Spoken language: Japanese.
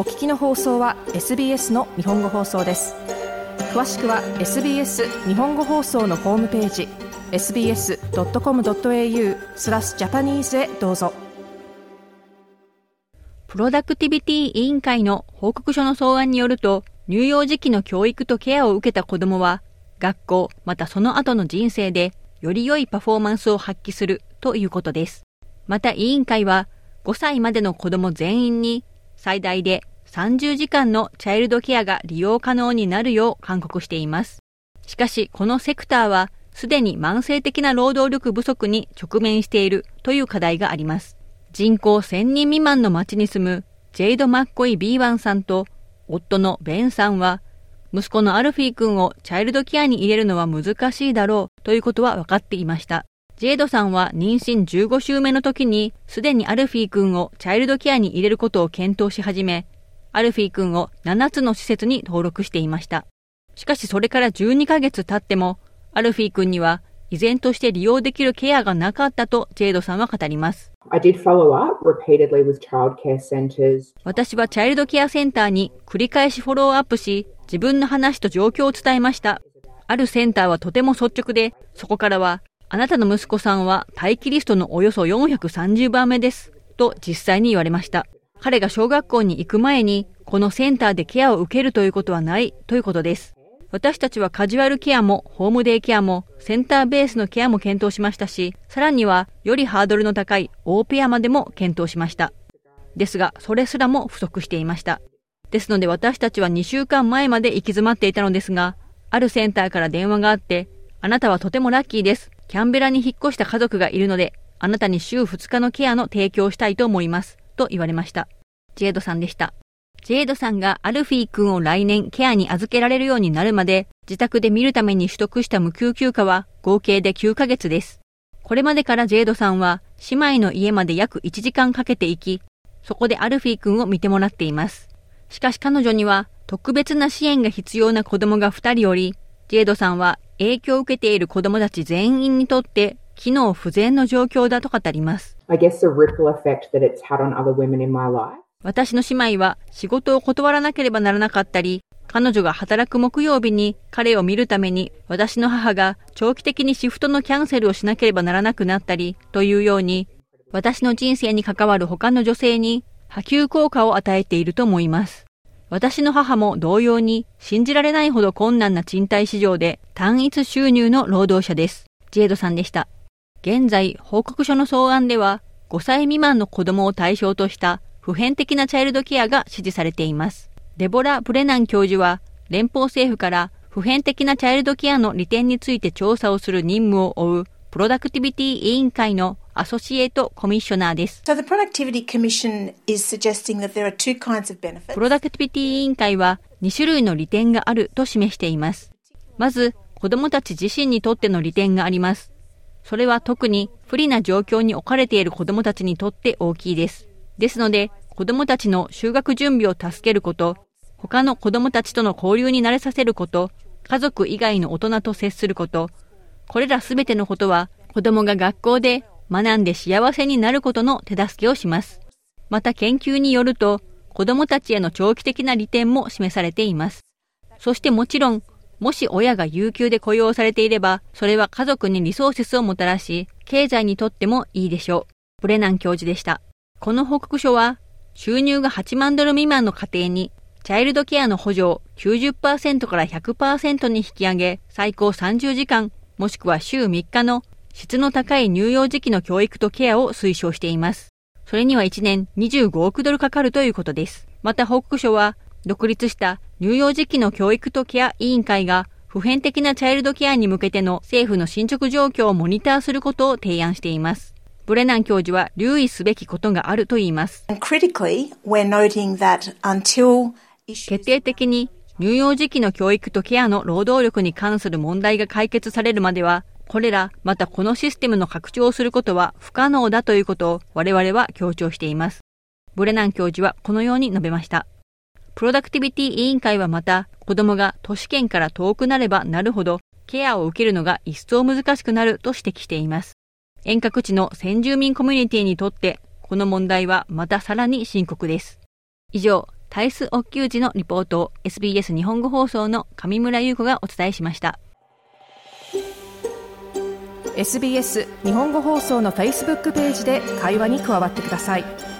お聞きの放送は SBS の日本語放送です詳しくは SBS 日本語放送のホームページ sbs.com.au スラスジャパニーズへどうぞプロダクティビティ委員会の報告書の草案によると乳幼児期の教育とケアを受けた子供は学校またその後の人生でより良いパフォーマンスを発揮するということです。また委員会は5歳までの子供全員に最大で30時間のチャイルドケアが利用可能になるよう勧告しています。しかし、このセクターはすでに慢性的な労働力不足に直面しているという課題があります。人口1000人未満の町に住むジェイド・マッコイ・ビーワンさんと夫のベンさんは息子のアルフィー君をチャイルドケアに入れるのは難しいだろうということは分かっていました。ジェイドさんは妊娠15週目の時にすでにアルフィー君をチャイルドケアに入れることを検討し始め、アルフィー君を7つの施設に登録していました。しかしそれから12ヶ月経っても、アルフィー君には依然として利用できるケアがなかったとジェイドさんは語ります。私はチャイルドケアセンターに繰り返しフォローアップし、自分の話と状況を伝えました。あるセンターはとても率直で、そこからは、あなたの息子さんは待機リストのおよそ430番目です。と実際に言われました。彼が小学校に行く前に、このセンターでケアを受けるということはないということです。私たちはカジュアルケアもホームデイケアもセンターベースのケアも検討しましたし、さらにはよりハードルの高いオーペアまでも検討しました。ですが、それすらも不足していました。ですので私たちは2週間前まで行き詰まっていたのですが、あるセンターから電話があって、あなたはとてもラッキーです。キャンベラに引っ越した家族がいるので、あなたに週2日のケアの提供をしたいと思います。と言われました。ジェイドさんでした。ジェイドさんがアルフィー君を来年ケアに預けられるようになるまで、自宅で見るために取得した無給休暇は合計で9ヶ月です。これまでからジェイドさんは姉妹の家まで約1時間かけて行き、そこでアルフィー君を見てもらっています。しかし彼女には特別な支援が必要な子供が2人おり、ジェイドさんは影響を受けている子供たち全員にとって機能不全の状況だと語ります。私の姉妹は仕事を断らなければならなかったり、彼女が働く木曜日に彼を見るために私の母が長期的にシフトのキャンセルをしなければならなくなったりというように、私の人生に関わる他の女性に波及効果を与えていると思います。私の母も同様に信じられないほど困難な賃貸市場で単一収入の労働者です。ジェイドさんでした。現在、報告書の草案では5歳未満の子供を対象とした普遍的なチャイルドケアが指示されています。デボラ・ブレナン教授は、連邦政府から普遍的なチャイルドケアの利点について調査をする任務を負うプロダクティビティ委員会のアソシエイトコミッショナーです。プロダクティビティ委員会は2種類の利点があると示しています。まず、子供たち自身にとっての利点があります。それは特に不利な状況に置かれている子供たちにとって大きいです。ですので、子供たちの就学準備を助けること、他の子供たちとの交流に慣れさせること、家族以外の大人と接すること、これらすべてのことは子供が学校で学んで幸せになることの手助けをします。また研究によると、子供たちへの長期的な利点も示されています。そしてもちろん、もし親が有給で雇用されていれば、それは家族にリソーセスをもたらし、経済にとってもいいでしょう。ブレナン教授でした。この報告書は、収入が8万ドル未満の家庭に、チャイルドケアの補助を90%から100%に引き上げ、最高30時間、もしくは週3日の質の高い乳幼児期の教育とケアを推奨しています。それには1年25億ドルかかるということです。また報告書は、独立した乳幼児期の教育とケア委員会が普遍的なチャイルドケアに向けての政府の進捗状況をモニターすることを提案しています。ブレナン教授は留意すべきことがあると言います。決定的に乳幼児期の教育とケアの労働力に関する問題が解決されるまでは、これら、またこのシステムの拡張をすることは不可能だということを我々は強調しています。ブレナン教授はこのように述べました。プロダクティビティ委員会はまた、子供が都市圏から遠くなればなるほど、ケアを受けるのが一層難しくなると指摘しています。遠隔地の先住民コミュニティにとって、この問題はまたさらに深刻です。以上、タイス・オッキのリポートを SBS 日本語放送の上村優子がお伝えしました。SBS 日本語放送の Facebook ページで会話に加わってください。